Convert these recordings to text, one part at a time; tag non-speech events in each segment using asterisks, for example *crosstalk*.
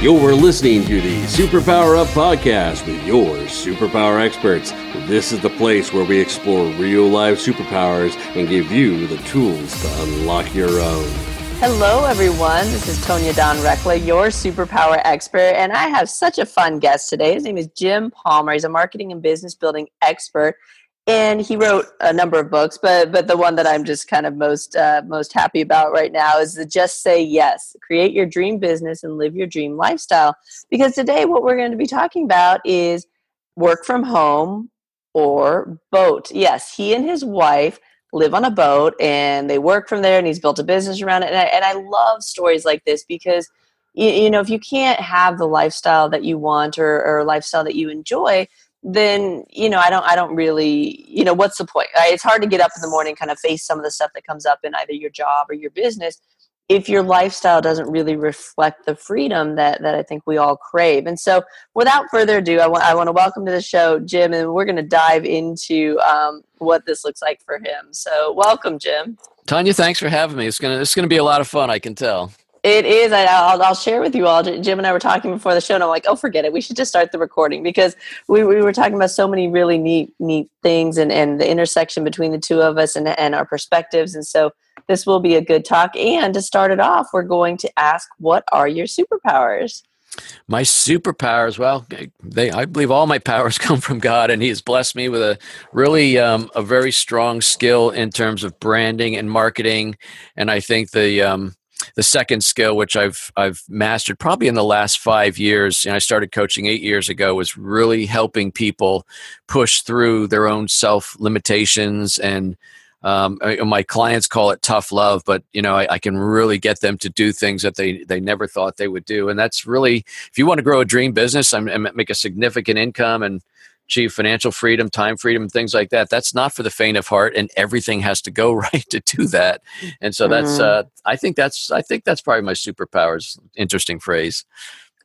You're listening to the Superpower Up podcast with your superpower experts. This is the place where we explore real life superpowers and give you the tools to unlock your own. Hello, everyone. This is Tonya Dawn Recla, your superpower expert, and I have such a fun guest today. His name is Jim Palmer. He's a marketing and business building expert and he wrote a number of books but but the one that i'm just kind of most uh, most happy about right now is the just say yes create your dream business and live your dream lifestyle. Because today what we're going to be talking about is work from home or boat. Yes he and his wife live on a boat and they work from there and he's built a business around it. And i, and I love stories like this because you, you know if you can't have the lifestyle that you want or, or lifestyle that you enjoy then you know i don't i don't really you know what's the point it's hard to get up in the morning kind of face some of the stuff that comes up in either your job or your business if your lifestyle doesn't really reflect the freedom that that i think we all crave. And so without further ado i want, I want to welcome to the show jim and we're going to dive into um, what this looks like for him. So welcome jim. Tonya thanks for having me. It's going to it's going to be a lot of fun i can tell it is. I, will I'll share with you all. Jim and I were talking before the show, and I'm like, oh, forget it. We should just start the recording because we, we were talking about so many really neat neat things and, and the intersection between the two of us and, and our perspectives. And so this will be a good talk. And to start it off, we're going to ask, what are your superpowers? My superpowers, well, they I believe all my powers *laughs* come from God, and He has blessed me with a really um, a very strong skill in terms of branding and marketing. And I think the um, the second skill which i've i've mastered probably in the last five years and i started coaching eight years ago was really helping people push through their own self limitations. And um, my clients call it tough love but you know I, I, can really get them to do things that they they never thought they would do. And that's really if you want to grow a dream business and make a significant income and achieve financial freedom, time freedom, things like that. That's not for the faint of heart, and everything has to go *laughs* right to do that. And so that's, mm. uh, I think that's, I think that's probably my superpowers. Interesting phrase.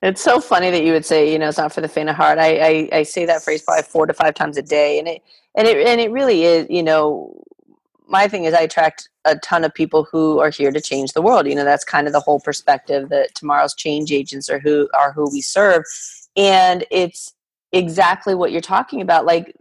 It's so funny that you would say, you know, it's not for the faint of heart. I, I, I say that phrase probably four to five times a day, and it, and it, and it really is. You know, my thing is, I attract a ton of people who are here to change the world. You know, that's kind of the whole perspective that tomorrow's change agents are who are who we serve, and it's exactly what you're talking about like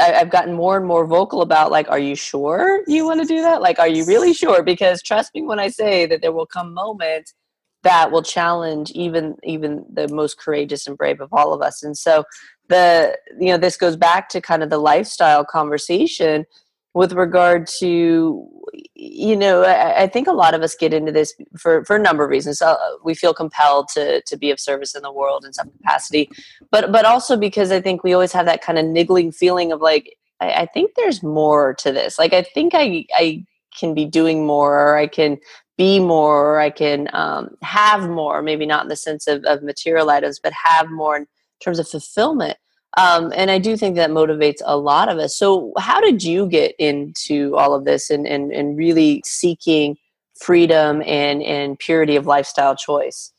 I, have gotten more and more vocal about like are you sure you want to do that? Like are you really sure? Because trust me when i say that there will come moments that will challenge even even the most courageous and brave of all of us. And so the you know this goes back to kind of the lifestyle conversation with regard to you know I, I, think a lot of us get into this for, for a number of reasons. Uh, we feel compelled to, to be of service in the world in some capacity but but also because i think we always have that kind of niggling feeling of like I, I think there's more to this. Like i think i i can be doing more or i can be more or i can um, have more maybe not in the sense of, of material items but have more in terms of fulfillment um, and I do think that motivates a lot of us. So, how did you get into all of this and, and, and really seeking freedom and, and purity of lifestyle choice?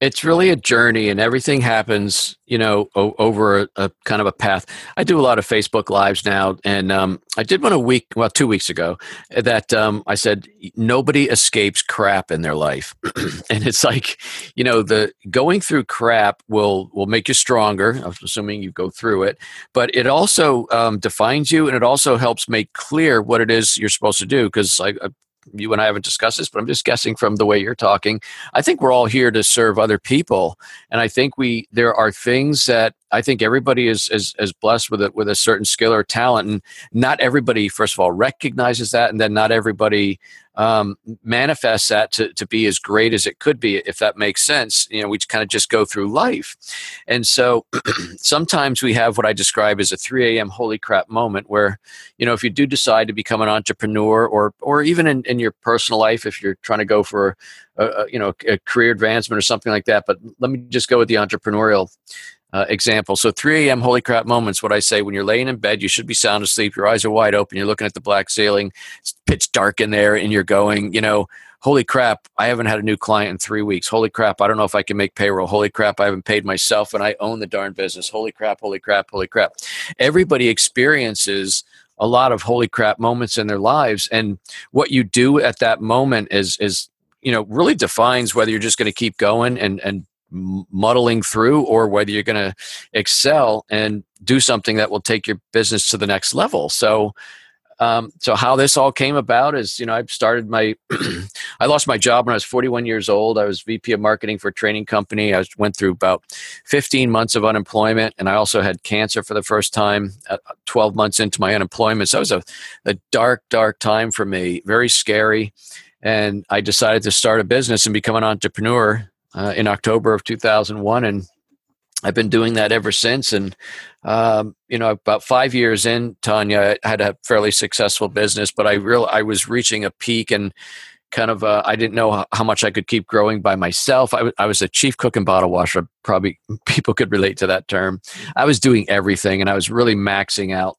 It's really a journey, and everything happens, you know, o- over a, a, kind of a path. I do a lot of Facebook lives now, and um, I did one a week, well, two weeks ago, that um, I said nobody escapes crap in their life, *clears throat* and it's like, you know, the going through crap will will make you stronger. I'm assuming you go through it, but it also um, defines you, and it also helps make clear what it is you're supposed to do. Because I, I you and I haven't discussed this, but I'm just guessing from the way you're talking. I think we're all here to serve other people, and I think we there are things that I think everybody is is, is blessed with it with a certain skill or talent, and not everybody, first of all, recognizes that, and then not everybody um, manifests that to, to be as great as it could be, if that makes sense. You know, we kind of just go through life. And so *clears throat* sometimes we have what I describe as a 3 a.m. holy crap moment where, you know, if you do decide to become an entrepreneur or, or even in, in your personal life, if you're trying to go for, a, a, you know, a career advancement or something like that, but let me just go with the entrepreneurial uh, example. So 3 a.m. holy crap moments. What I say when you're laying in bed, you should be sound asleep. Your eyes are wide open. You're looking at the black ceiling. It's pitch dark in there, and you're going, you know, holy crap, I haven't had a new client in three weeks. Holy crap, I don't know if I can make payroll. Holy crap, I haven't paid myself, and I own the darn business. Holy crap, holy crap, holy crap. Everybody experiences a lot of holy crap moments in their lives, and what you do at that moment is is you know really defines whether you're just going to keep going and and muddling through or whether you're going to excel and do something that will take your business to the next level. So, um, so how this all came about is, you know, I started my, *clears throat* I lost my job when I was 41 years old. I was VP of marketing for a training company. I went through about 15 months of unemployment, and I also had cancer for the first time. Uh, 12 months into my unemployment, so it was a, a dark, dark time for me. Very scary, and I decided to start a business and become an entrepreneur uh, in October of 2001, and I've been doing that ever since. And um, you know, about five years in, Tonya, I had a fairly successful business, but I real I was reaching a peak and kind of uh, I didn't know how much I could keep growing by myself. I, w- I was a chief cook and bottle washer. Probably *laughs* people could relate to that term. I was doing everything, and I was really maxing out.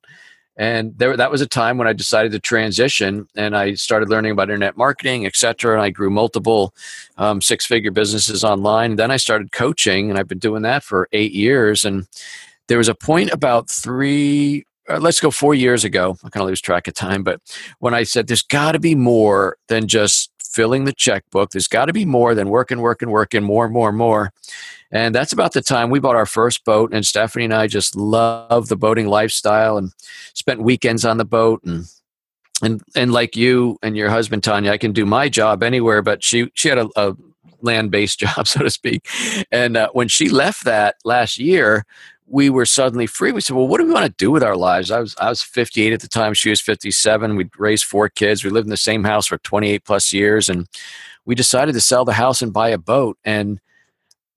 And there, that was a time when I decided to transition, and I started learning about internet marketing, et cetera. And I grew multiple um, six-figure businesses online. Then I started coaching, and I've been doing that for eight years. And there was a point about three, uh, let's go four years ago. I kind of lose track of time, but when I said there's got to be more than just filling the checkbook, there's got to be more than working, working, working, more, more, more. And that's about the time we bought our first boat. And Stephanie and I just love the boating lifestyle and spent weekends on the boat. And and and like you and your husband Tonya, I can do my job anywhere. But she she had a, a land based *laughs* job, so to speak. And uh, when she left that last year, we were suddenly free. We said, "Well, what do we want to do with our lives?" I was I was 58 at the time. She was 57. We'd raised four kids. We lived in the same house for 28 plus years, and we decided to sell the house and buy a boat. And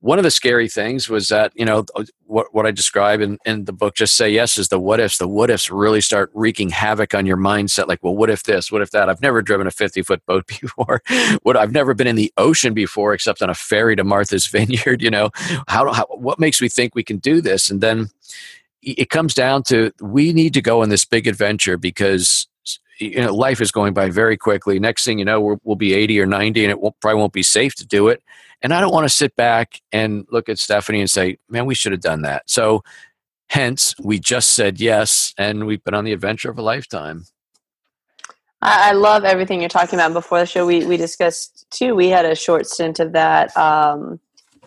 one of the scary things was that you know what what I describe in, in the book just say yes is the what ifs. The what ifs really start wreaking havoc on your mindset. Like well what if this? What if that? I've never driven a 50 foot boat *laughs* before. What I've never been in the ocean before except on a ferry to Martha's *laughs* Vineyard you know? How, how what makes me think we can do this? And then it comes down to we need to go on this big adventure because you know life is going by very quickly next thing you know we'll, we'll be 80 or 90 and it won't, probably won't be safe to do it and I don't want to sit back and look at Stephanie and say, man, we should have done that. So, hence, we just said yes, and we've been on the adventure of a lifetime. I love everything you're talking about. Before the show, we, we discussed too. We had a short stint of that. Um,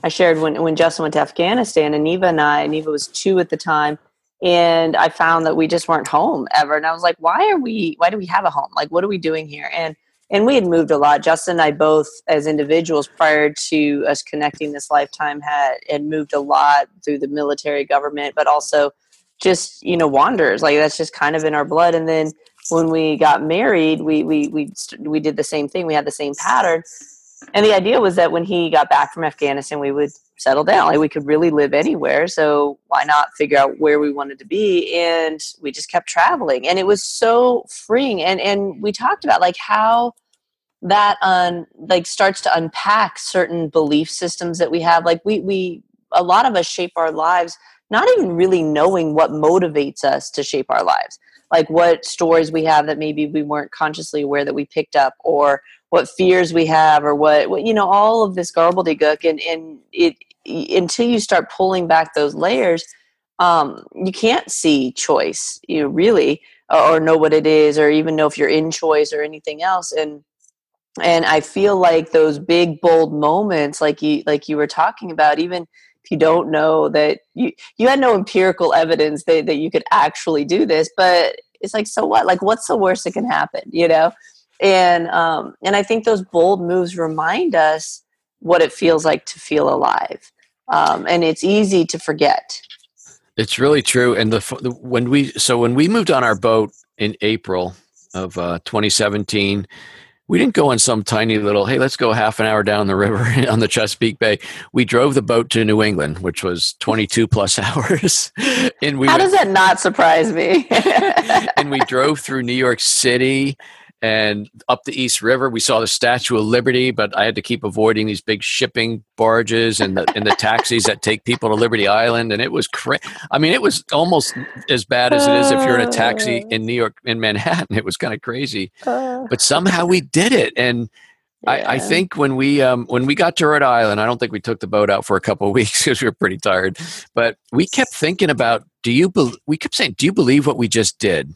I shared when, when Justin went to Afghanistan, and Neva and I, Neva was two at the time, and I found that we just weren't home ever. And I was like, why are we, why do we have a home? Like, what are we doing here? And and we had moved a lot. Justin and I both, as individuals, prior to us connecting this lifetime, had had moved a lot through the military, government, but also just you know wanders. Like that's just kind of in our blood. And then when we got married, we we we we did the same thing. We had the same pattern. And the idea was that when he got back from Afghanistan, we would settle down. Like we could really live anywhere. So why not figure out where we wanted to be? And we just kept traveling. And it was so freeing. And and we talked about like how that un like starts to unpack certain belief systems that we have. Like we we a lot of us shape our lives not even really knowing what motivates us to shape our lives. Like what stories we have that maybe we weren't consciously aware that we picked up or what fears we have or what, what you know all of this gobbledygook. And and it until you start pulling back those layers um, you can't see choice you know, really or, or know what it is or even know if you're in choice or anything else. And and i feel like those big bold moments like you like you were talking about even if you don't know that you you had no empirical evidence that, that you could actually do this but it's like so what? Like what's the worst that can happen you know and um, and I think those bold moves remind us what it feels like to feel alive, um, and it's easy to forget. It's really true. And the, the, when we so when we moved on our boat in April of uh, 2017, we didn't go on some tiny little hey let's go half an hour down the river *laughs* on the chesapeake bay we drove the boat to new england which was 22 plus *laughs* hours and we how went, does that not surprise me *laughs* and we drove through new york city and up the East River. We saw the Statue of Liberty, but I had to keep avoiding these big shipping barges and the and the taxis that take people to Liberty Island. And it was crazy. I mean, it was almost as bad as it is if you're in a taxi in New York in Manhattan. *laughs* It was kind of crazy, but somehow we did it. And yeah. I, I, think when we um, when we got to Rhode Island, I don't think we took the boat out for a couple *laughs* of weeks because we were pretty tired. But we kept thinking about, do you? Be- we kept saying, do you believe what we just did?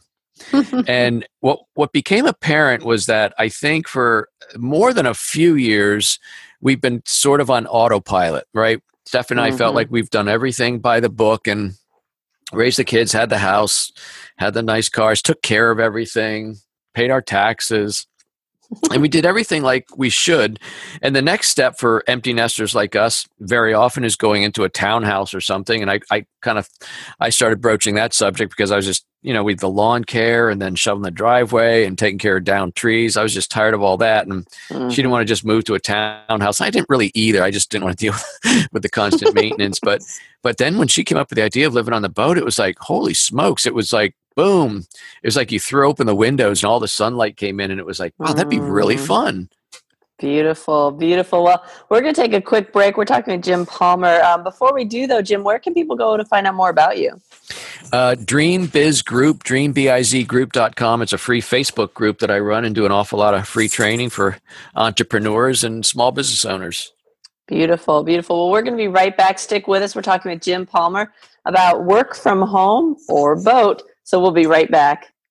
And what what became apparent was that I think for more than a few years we've been sort of on autopilot, right? Steph and I mm-hmm. felt like we've done everything by the book and raised the kids, had the house, had the nice cars, took care of everything, paid our taxes and we *laughs* did everything like we should. And the next step for empty nesters like us very often is going into a townhouse or something. And I, I kind of I started broaching that subject because I was just you know, with the lawn care and then shoveling the driveway and taking care of down trees. I was just tired of all that. And mm-hmm. she didn't want to just move to a townhouse. I didn't really either. I just didn't want to deal *laughs* with the constant maintenance. But but then when she came up with the idea of living on the boat, it was like, holy smokes. It was like, boom. It was like you threw open the windows and all the sunlight came in and it was like, wow, that'd be really mm. fun. Beautiful, beautiful. Well, we're going to take a quick break. We're talking with Jim Palmer. Um, before we do, though, Jim, where can people go to find out more about you? Uh, Dream Biz Group, dreambizgroup.com. It's a free Facebook group that I run and do an awful lot of free training for entrepreneurs and small business owners. Beautiful, beautiful. Well, we're going to be right back. Stick with us. We're talking with Jim Palmer about work from home or boat. So we'll be right back.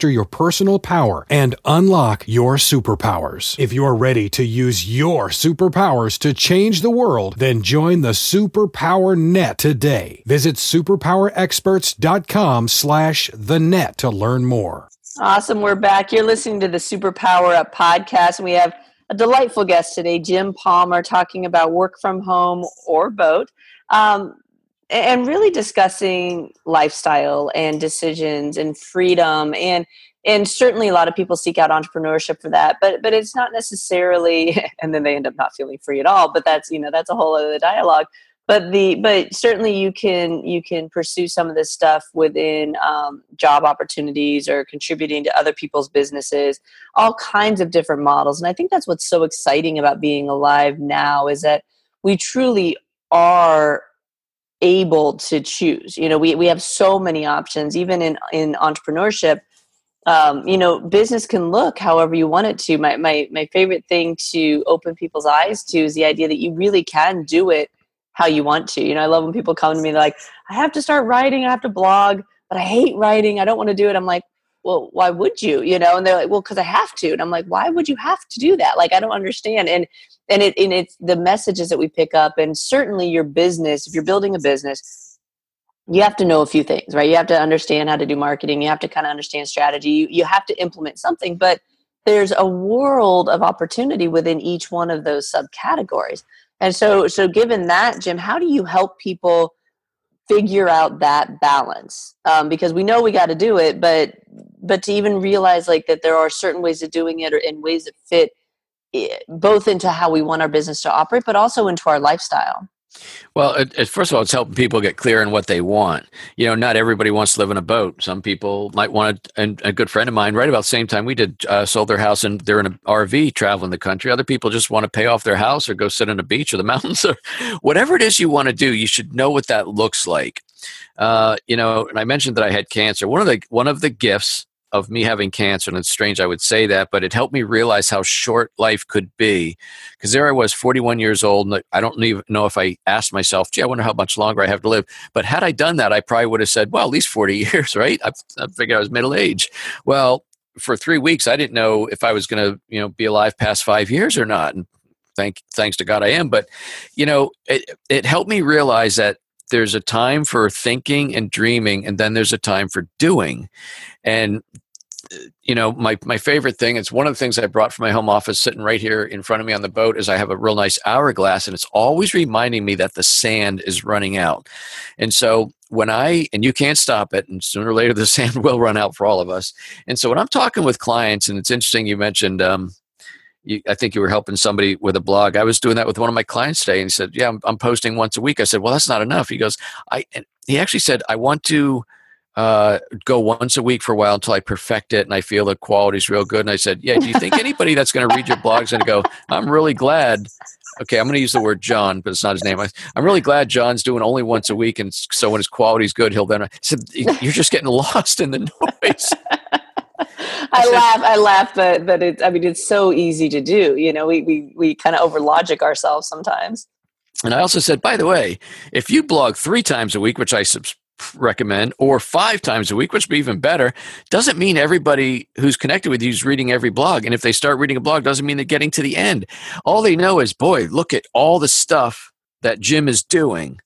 master your personal power and unlock your superpowers. If you're ready to use your superpowers to change the world, then join the Superpower Net today. Visit superpowerexperts.com slash the net to learn more. Awesome. We're back. You're listening to the Superpower Up podcast, and we have a delightful guest today, Jim Palmer, talking about work from home or boat. Um, and really discussing lifestyle and decisions and freedom. And and certainly a lot of people seek out entrepreneurship for that but but it's not necessarily *laughs* and then they end up not feeling free at all but that's you know that's a whole other dialogue. But the but certainly you can you can pursue some of this stuff within um, job opportunities or contributing to other people's businesses all kinds of different models. And i think that's what's so exciting about being alive now is that we truly are able to choose. You know we, we have so many options even in in entrepreneurship. Um, you know business can look however you want it to. My, my my favorite thing to open people's eyes to is the idea that you really can do it how you want to. You know i love when people come to me like i have to start writing i have to blog but i hate writing i don't want to do it. I'm like well why would you? You know and they're like well because i have to. And i'm like why would you have to do that? Like i don't understand. And and it and it's the messages that we pick up and certainly your business if you're building a business you have to know a few things right? You have to understand how to do marketing. You have to kind of understand strategy. You, you have to implement something but there's a world of opportunity within each one of those subcategories. And so so given that jim how do you help people figure out that balance? Um, because we know we got to do it but but to even realize like that there are certain ways of doing it or in ways that fit eh, both into how we want our business to operate but also into our lifestyle well, it, it, first of all, it's helping people get clear on what they want. You know, not everybody wants to live in a boat. Some people might want to, and a good friend of mine, right about the same time we did, uh, sold their house and they're in an RV traveling the country. Other people just want to pay off their house or go sit on a beach or the *laughs* mountains or whatever it is you want to do. You should know what that looks like. Uh, you know, and I mentioned that I had cancer. One of the one of the gifts of me having cancer, and it's strange I would say that, but it helped me realize how short life could be. Because there I was, 41 years old, and I don't even know if I asked myself, gee, I wonder how much longer I have to live. But had I done that, I probably would have said, well, at least 40 *laughs* years, right? I, I figured I was middle age. Well, for three weeks, I didn't know if I was going to, you know, be alive past five years or not. And thank, thanks to God, I am. But, you know, it, it helped me realize that there's a time for thinking and dreaming and then there's a time for doing. And you know my my favorite thing it's one of the things i brought from my home office sitting right here in front of me on the boat is i have a real nice hourglass and it's always reminding me that the sand is running out. And so when i and you can't stop it and sooner or later the *laughs* sand will run out for all of us. And so when i'm talking with clients and it's interesting you mentioned um, you, I think you were helping somebody with a blog. I was doing that with one of my clients today, and he said, "Yeah, I'm, I'm posting once a week." I said, "Well, that's not enough." He goes, "I." he actually said, "I want to." Uh, go once a week for a while until I perfect it and I feel the quality is real good. And I said, Yeah, do you think anybody that's going to read your blogs to go, I'm really glad okay, I'm going to use the word John, but it's not his name. I, am really glad John's doing only once a week, and so when his quality's good, he'll then. I said, "You're just getting *laughs* lost in the noise." I, laugh, I laugh, but but it's I mean it's so easy to do. You know, we we we kind of over logic ourselves sometimes. And I also said, by the way, if you blog three times a week, which I sub- recommend, or five times a week, which would be even better, doesn't mean everybody who's connected with you is reading every blog. And if they start reading a blog, doesn't mean they're getting to the end. All they know is, boy, look at all the stuff that Jim is doing.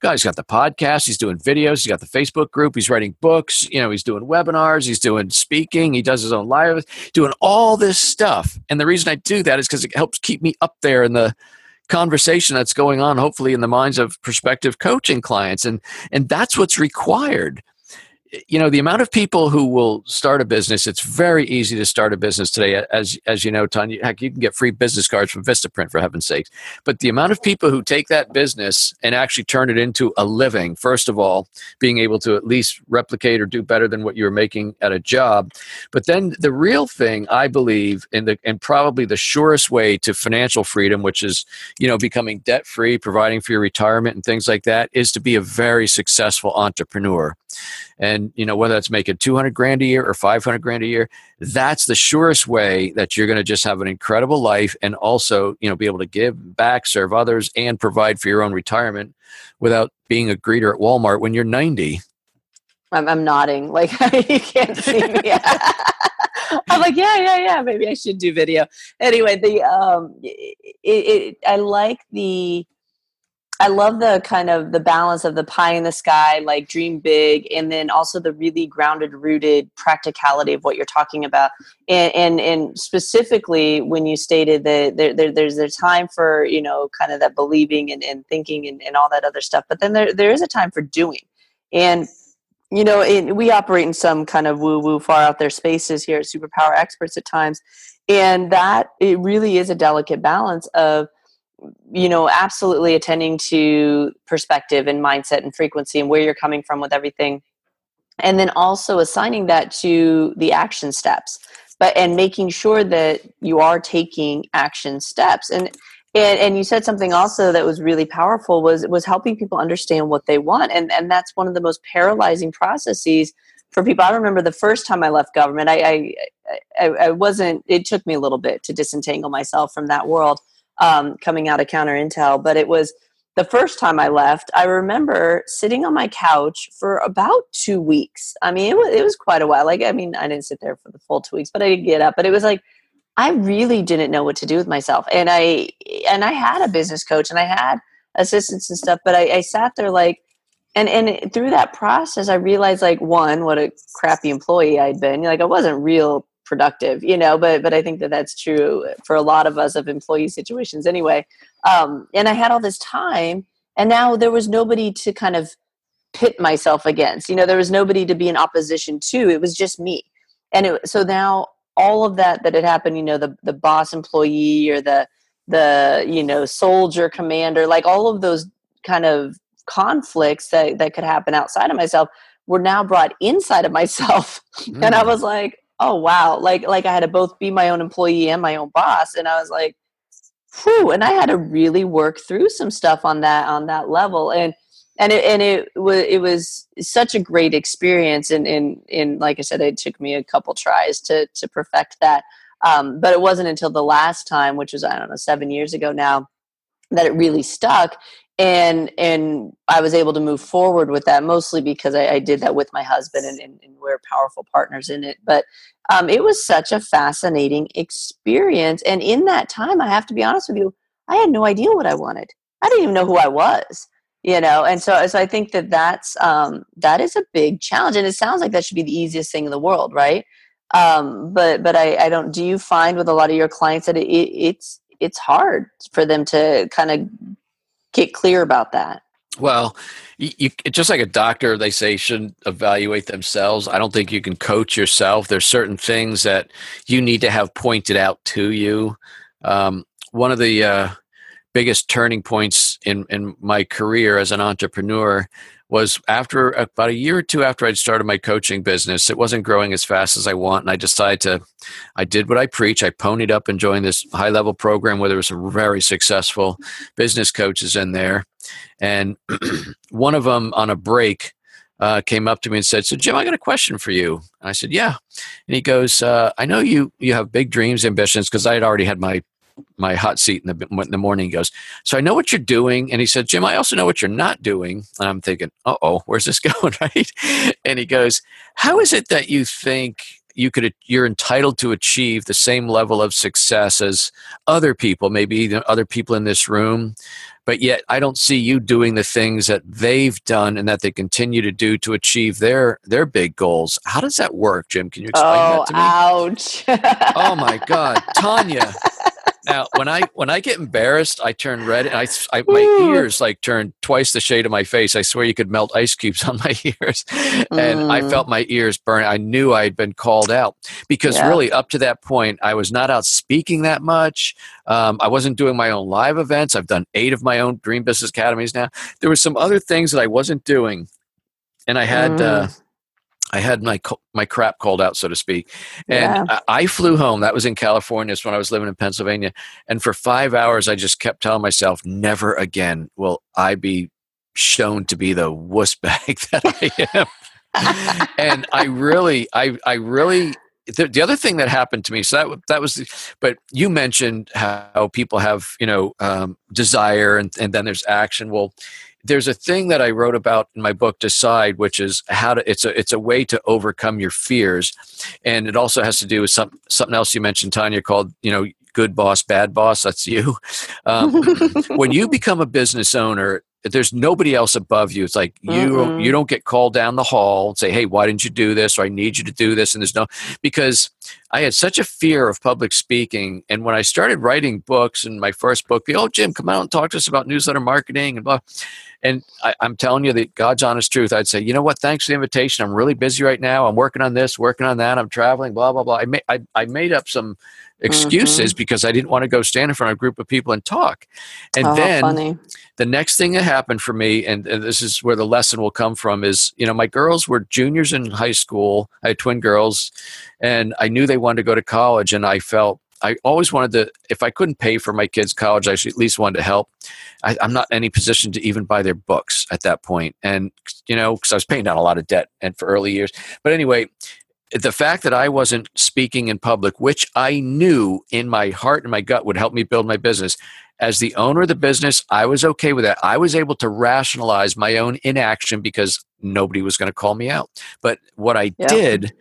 God, he's got the podcast, he's doing videos, he's got the Facebook group, he's writing books, you know, he's doing webinars, he's doing speaking, he does his own live, doing all this stuff. And the reason I do that is because it helps keep me up there in the conversation that's going on hopefully in the minds of prospective coaching clients and and that's what's required you know the amount of people who will start a business it's very easy to start a business today. As as you know tonya heck you can get free business cards from vistaprint for heaven's sakes. But the amount of people who take that business and actually turn it into a living first of all being able to at least replicate or do better than what you were making at a job. But then the real thing i believe in the and probably the surest way to financial freedom which is you know becoming debt free providing for your retirement and things like that is to be a very successful entrepreneur. And you know whether that's making 200 grand a year or 500 grand a year that's the surest way that you're going to just have an incredible life and also you know be able to give back serve others and provide for your own retirement without being a greeter at walmart when you're 90 i'm, I'm nodding like *laughs* you can't see me. *laughs* I'm like yeah yeah yeah maybe i should do video. Anyway the um it, it i like the I love the kind of the balance of the pie in the sky, like dream big, and then also the really grounded, rooted practicality of what you're talking about. And and, and specifically when you stated that there, there, there's a time for you know kind of that believing and, and thinking and, and all that other stuff, but then there there is a time for doing. And you know, we operate in some kind of woo woo far out there spaces here at Superpower Experts at times, and that it really is a delicate balance of you know absolutely attending to perspective and mindset and frequency and where you're coming from with everything. And then also assigning that to the action steps but and making sure that you are taking action steps. And and, and you said something also that was really powerful was was helping people understand what they want. And and that's one of the most paralyzing processes for people. I remember the first time i left government i i i, I wasn't it took me a little bit to disentangle myself from that world um, coming out of counter intel but it was the first time i left i remember sitting on my couch for about two weeks. I mean it was, it was quite a while. Like i mean i didn't sit there for the full two weeks but i didn't get up but it was like i really didn't know what to do with myself. And i and i had a business coach and i had assistants and stuff but i, I sat there like and and through that process i realized like one what a crappy employee i'd been. Like i wasn't real productive you know but but i think that that's true for a lot of us of employee situations anyway um, and i had all this time and now there was nobody to kind of pit myself against you know there was nobody to be in opposition to it was just me and it, so now all of that that had happened you know the the boss employee or the the you know soldier commander like all of those kind of conflicts that that could happen outside of myself were now brought inside of *laughs* myself mm. and i mm. was like oh wow like like i had to both be my own employee and my own boss and i was like whew and i had to really work through some stuff on that on that level and and it and it was it was such a great experience and in in like i said it took me a couple tries to to perfect that um, but it wasn't until the last time which was i don't know seven years ago now that it really stuck and and I was able to move forward with that mostly because I, I did that with my husband and, and, and, we're powerful partners in it. But um, it was such a fascinating experience, and in that time, I have to be honest with you, I had no idea what I wanted. I didn't even know who I was, you know. And so, so I think that that's um, that is a big challenge, and it sounds like that should be the easiest thing in the world, right? Um, but but I, I don't. Do you find with a lot of your clients that it, it's it's hard for them to kind of get clear about that? Well, you, just like a doctor, they say shouldn't evaluate themselves. I don't think you can coach yourself. There's certain things that you need to have pointed out to you. Um, one of the uh, biggest turning points in, in my career as an entrepreneur was after about a year or two after I'd started my coaching business, it wasn't growing as fast as I want. And I decided to, I did what I preach. I ponied up and joined this high level program where there was some very successful business coaches in there. And *clears throat* one of them on a break uh, came up to me and said, "So Jim, I got a question for you." And I said, "Yeah." And he goes, uh, "I know you you have big dreams, ambitions, because I had already had my my hot seat in the, in the morning. He goes, So I know what you're doing. And he said, Jim, I also know what you're not doing. And I'm thinking, Uh oh, where's this *laughs* going? Right. And he goes, How is it that you think you could you're entitled to achieve the same level of success as other people maybe other people in this room but yet i don't see you doing the things that they've done and that they continue to do to achieve their their big goals how does that work jim can you explain oh, that to me ouch *laughs* oh my god tonya now when I when I get embarrassed, I turn red, and I, I my ears like turn twice the shade of my face. I swear you could melt ice cubes *laughs* on my ears, and mm. I felt my ears burn. I knew I had been called out because yeah. really up to that point, I was not out speaking that much. Um, I wasn't doing my own live events. I've done eight of my own Dream Business Academies now. There were some other things that I wasn't doing, and I had. Uh, mm. Uh, I had my my crap called out, so to speak, and yeah. I, I, flew home. That was in California. It's when I was living in Pennsylvania, and for five hours, I just kept telling myself, "Never again will I be shown to be the wuss bag *laughs* that I am." and I really, I, I really. The, the, other thing that happened to me, so that that was, but you mentioned how people have you know um, desire and and then there's action. Well, there's a thing that I wrote about in my book Decide, which is how to it's a it's a way to overcome your fears, and it also has to do with some something else you mentioned, Tonya, called you know good boss, bad boss. That's you. Um, *laughs* when you become a business owner, there's nobody else above you. It's like you mm-hmm. you don't get called down the hall and say, "Hey, why didn't you do this?" or "I need you to do this." And there's no because I had such a fear of public speaking, and when I started writing books, and my first book, the "Oh, Jim, come out and talk to us about newsletter marketing," and blah. And I, am telling you the God's honest truth. I'd say, you know what? Thanks for the invitation. I'm really busy right now. I'm working on this, working on that. I'm traveling. Blah blah blah. I made I, I made up some excuses mm-hmm. because I didn't want to go stand in front of a group of people and talk. And oh, then the next thing that happened for me, and, and, this is where the lesson will come from, is you know my girls were juniors in high school. I had twin girls, and I knew they wanted to go to college, and I felt. I always wanted to, if I couldn't pay for my kids' college, I should at least wanted to help. I, am not in any position to even buy their books at that point. And, you know, because I was paying down a lot of debt and for early years. But anyway, the fact that I wasn't speaking in public, which I knew in my heart and my gut would help me build my business, as the owner of the business, I was okay with that. I was able to rationalize my own inaction because nobody was going to call me out. But what I yeah. did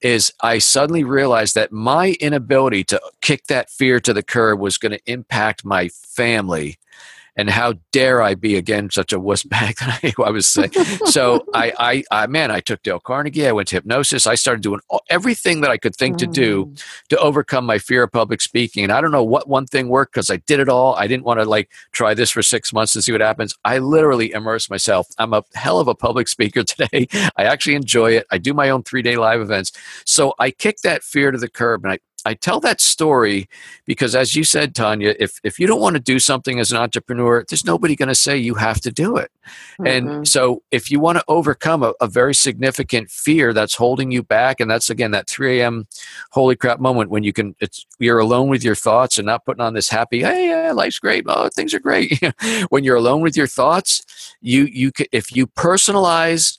is I suddenly realized that my inability to kick that fear to the curb was going to impact my family and how dare I be again such a wuss *laughs* bag that I, I was saying. so *laughs* I, I, I, man, I took Dale Carnegie. I went to hypnosis. I started doing all, everything that I could think mm. to do mm. to overcome my fear of public speaking. And I don't know what one thing worked because I did it all. I didn't want to like try this for six months and see what happens. I literally immersed myself. I'm a hell of a public *laughs* speaker today. I actually enjoy it. I do my own three day live events. So I kicked that fear to the curb and I, I tell that story because, as you said, Tonya, if, if you don't want to do something as an entrepreneur, there's nobody going to say you have to do it. Mm-hmm. And so, if you want to overcome a, a, very significant fear that's holding you back, and that's again that 3 a.m. holy crap moment when you can, it's you're alone with your thoughts and not putting on this happy, hey, yeah, life's great, oh, things are great. *laughs* when you're alone with your thoughts, you you if you personalize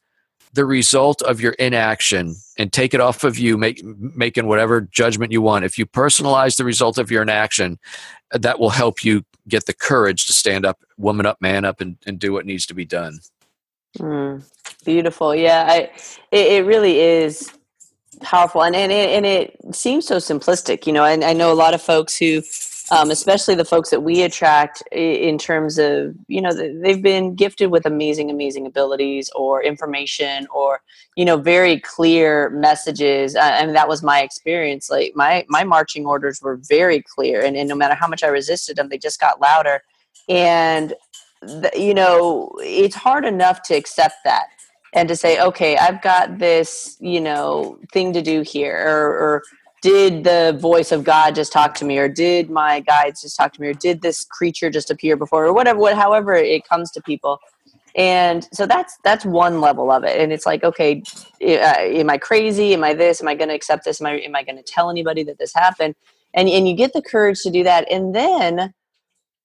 the result of your inaction and take it off of you, make, making whatever judgment you want. If you personalize the result of your inaction, that will help you get the courage to stand up, woman up, man up, and, and do what needs to be done. Mm, beautiful. Yeah, I, it, it really is powerful and, and, it, and it seems so simplistic, you know, and I know a lot of folks who um, especially the folks that we attract in terms of you know they've been gifted with amazing amazing abilities or information or you know very clear messages. And that was my experience. Like my my marching orders were very clear and, and no matter how much i resisted them they just got louder. And the, you know it's hard enough to accept that and to say okay i've got this you know thing to do here or, or did the voice of God just talk to me, or did my guides just talk to me, or did this creature just appear before, or whatever, what, however it comes to people. and so that's that's one level of it. And it's like okay uh, am i crazy? Am i this? Am i going to accept this? Am i am i going to tell anybody that this happened? And and you get the courage to do that. And then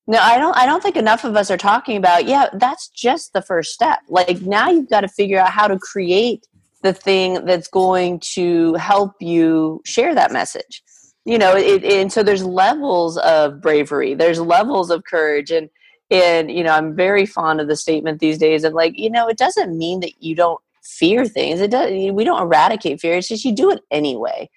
no i don't i don't think enough of us are talking about yeah that's just the first step. Like now you've got to figure out how to create the thing that's going to help you share that message. You know it, and so there's levels of bravery there's levels of courage and and you know i'm very fond of the statement these days of like you know it doesn't mean that you don't fear things. It does we don't eradicate fear it's just you do it anyway.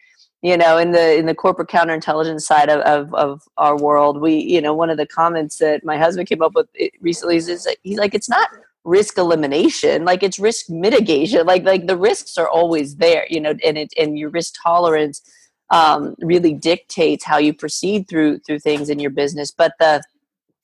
You know in the in the corporate counterintelligence side of, of, of our world we you know one of the comments that my husband came up with eh, recently is, is he's like it's not risk elimination like it's risk mitigation like like the risks are always there you know and it and your risk tolerance um, really dictates how you proceed through through things in your business but the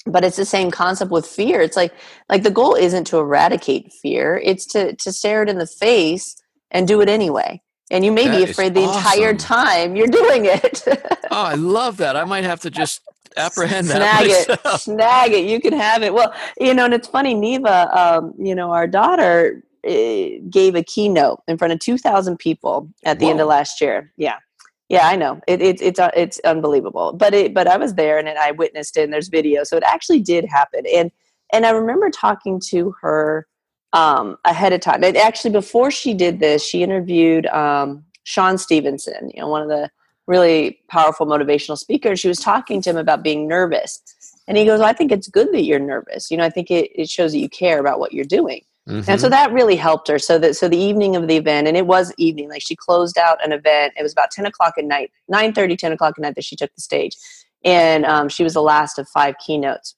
but it's the same concept with fear. It's like like the goal isn't to eradicate fear it's to to stare it in the face and do it anyway and you may that be afraid the awesome. entire time you're *laughs* doing it. Oh i love that. I might have to just apprehend snag that snag it snag it you can have it well you know and it's funny neva um, you know our daughter uh, gave a keynote in front of 2000 people at the Whoa. end of last year yeah yeah, I know. It, it, it's uh, it's unbelievable. But it but I was there and I witnessed it and there's video. So it actually did happen. And and I remember talking to her um, ahead of time. And actually before she did this, she interviewed um, Shawn Stevenson, you know, one of the really powerful motivational speakers. She was talking to him about being nervous. And he goes, well, I think it's good that you're nervous. You know, I think it, it shows that you care about what you're doing. Mm-hmm. And so that really helped her. So that so the evening of the event, and it was evening, like she closed out an event. It was about 10 o'clock at night, 9 30, 10 o'clock at night that she took the stage. And um, she was the last of five keynotes.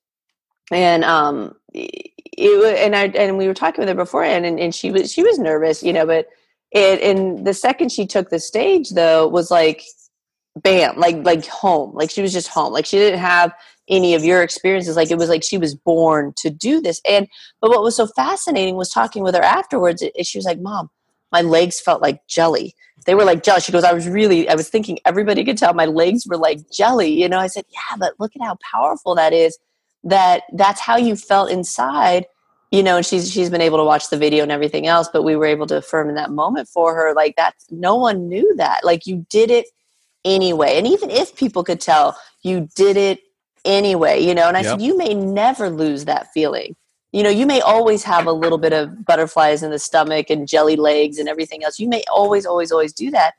And um it, and I and we were talking with her beforehand and, and she was she was nervous, you know, but it and the second she took the stage though was like bam, like like home. Like she was just home. Like she didn't have any of your experiences like it was like she was born to do this and but what was so fascinating was talking with her afterwards she was like mom my legs felt like jelly they were like jelly she goes i was really i was thinking everybody could tell my legs were like jelly you know i said yeah but look at how powerful that is that that's how you felt inside you know and she's she's been able to watch the video and everything else but we were able to affirm in that moment for her like that no one knew that like you did it anyway and even if people could tell you did it anyway, you know. And I yep. said, you may never lose that feeling. You know, you may always have a little bit of butterflies in the stomach and jelly legs and everything else. You may always, always, always do that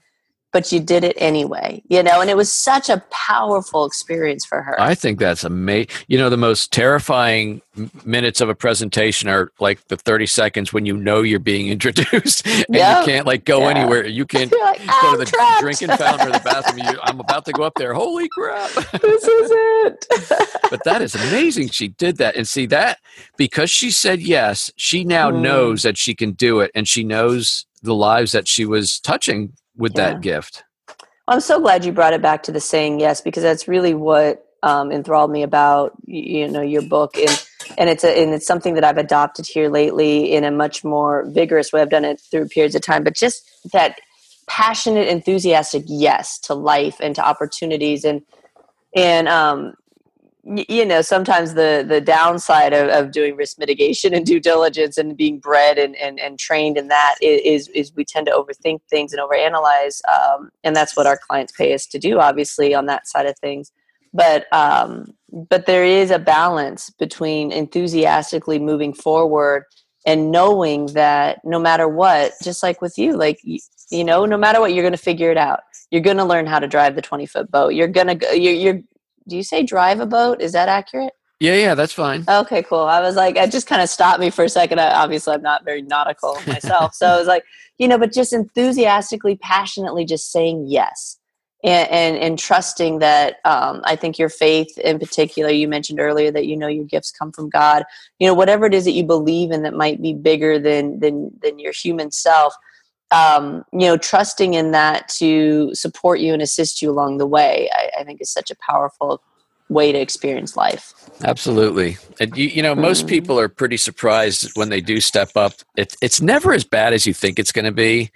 but you did it anyway you know and it was such a powerful experience for her i think that's amazing you know the most terrifying minutes of a presentation are like the 30 seconds when you know you're being *laughs* introduced and yep. you can't like go yeah. anywhere you can't *laughs* like, go to the trapped. drinking fountain or the bathroom you, i'm about to go up there holy crap *laughs* this is it but that is amazing she did that and see that because she said yes she now mm. knows that she can do it and she knows the lives that she was touching with yeah. that gift. I'm so glad you brought it back to the saying yes because that's really what um, enthralled me about you know your book and and it's a and it's something that I've adopted here lately in a much more vigorous way. I've done it through periods of time, but just that passionate, enthusiastic yes to life and to opportunities and and um, you know sometimes the the downside of, of doing risk mitigation and due diligence and being bred and, and, and trained in that is is we tend to overthink things and overanalyze um, and that's what our clients pay us to do obviously on that side of things. But um, but there is a balance between enthusiastically moving forward and knowing that no matter what just like with you like you, know no matter what you're going to figure it out. You're going to learn how to drive the 20 foot boat. You're going to you're, you're do you say drive a boat? Is that accurate? Yeah, yeah, that's fine. Okay, cool. I was like, it just kind of stopped me for a second. I, obviously, I'm not very nautical *laughs* myself. so I was like, you know, but just enthusiastically, passionately just saying yes. And, and, and trusting that um, I think your faith in particular, you mentioned earlier that you know your gifts come from God. You know, whatever it is that you believe in that might be bigger than than than your human self um, you know, trusting in that to support you and assist you along the way, I, I think is such a powerful way to experience life. Absolutely. And you, you know, most mm-hmm. people are pretty surprised when they do step up. It, it's never as bad as you think it's going to be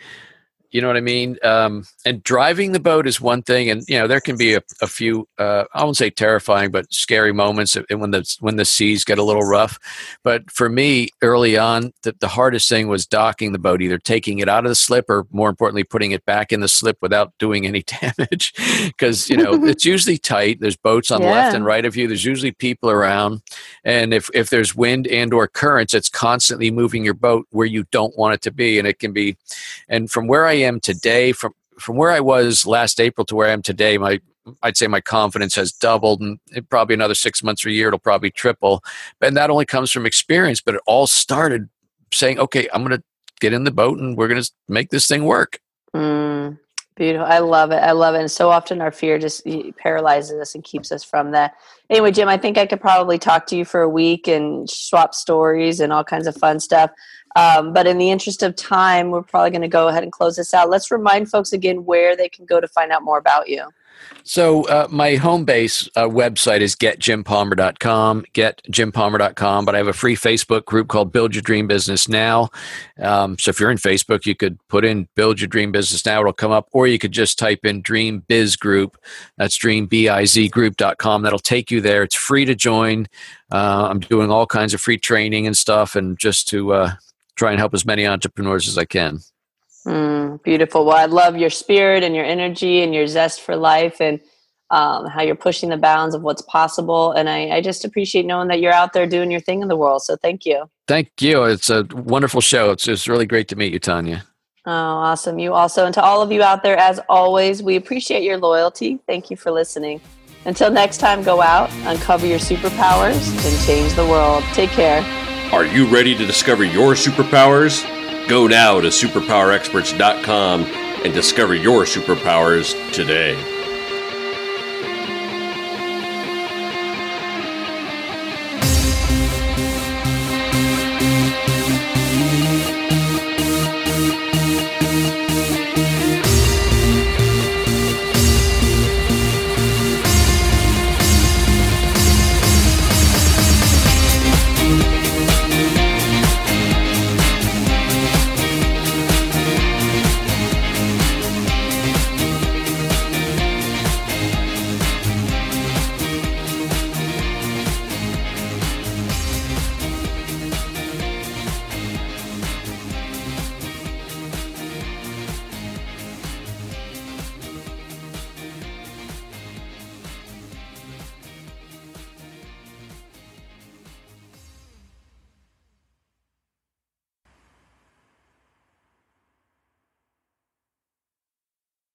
You know what I mean? Um, and driving the boat is one thing, and you know there can be a, a few uh, I won't say terrifying, but scary moments when the when the seas get a little rough. But for me, early on, the, the hardest thing was docking the boat, either taking it out of the slip or more importantly, putting it back in the slip without doing any *laughs* damage. Because you know *laughs* it's usually tight. There's boats on yeah. left and right of you. There's usually people around, and if if there's wind and or currents, it's constantly moving your boat where you don't want it to be, and it can be. And from where I am today, from from where I was last April to where I am today, my I'd say my confidence has doubled, and probably another six months or a year, it'll probably triple. And that only comes from experience. But it all started saying, "Okay, I'm going to get in the boat, and we're going to make this thing work." Mm, beautiful. I love it. I love it. And so often our fear just paralyzes us and keeps us from that. Anyway, Jim, I think I could probably talk to you for a week and swap stories and all kinds of fun stuff. Um, but in the interest of time, we're probably going to go ahead and close this out. Let's remind folks again where they can go to find out more about you. So uh, my home base uh, website is getjimpalmer.com, getjimpalmer.com, but I have a free Facebook group called Build Your Dream Business Now. Um, so if you're in Facebook, you could put in Build Your Dream Business Now, it'll come up, or you could just type in Dream Biz Group. That's dreambizgroup.com. That'll take you there. It's free to join. Uh, I'm doing all kinds of free training and stuff, and just to uh, try and help as many entrepreneurs as I can. Mm, beautiful. Well, I love your spirit and your energy and your zest for life and um, how you're pushing the bounds of what's possible. And I, I, just appreciate knowing that you're out there doing your thing in the world. So thank you. Thank you. It's a wonderful show. It's, it's really great to meet you, Tonya. Oh, awesome. You also. And to all of you out there, as always, we appreciate your loyalty. Thank you for listening. Until next time, go out, uncover your superpowers, and change the world. Take care. Are you ready to discover your superpowers? Go now to superpowerexperts.com and discover your superpowers today.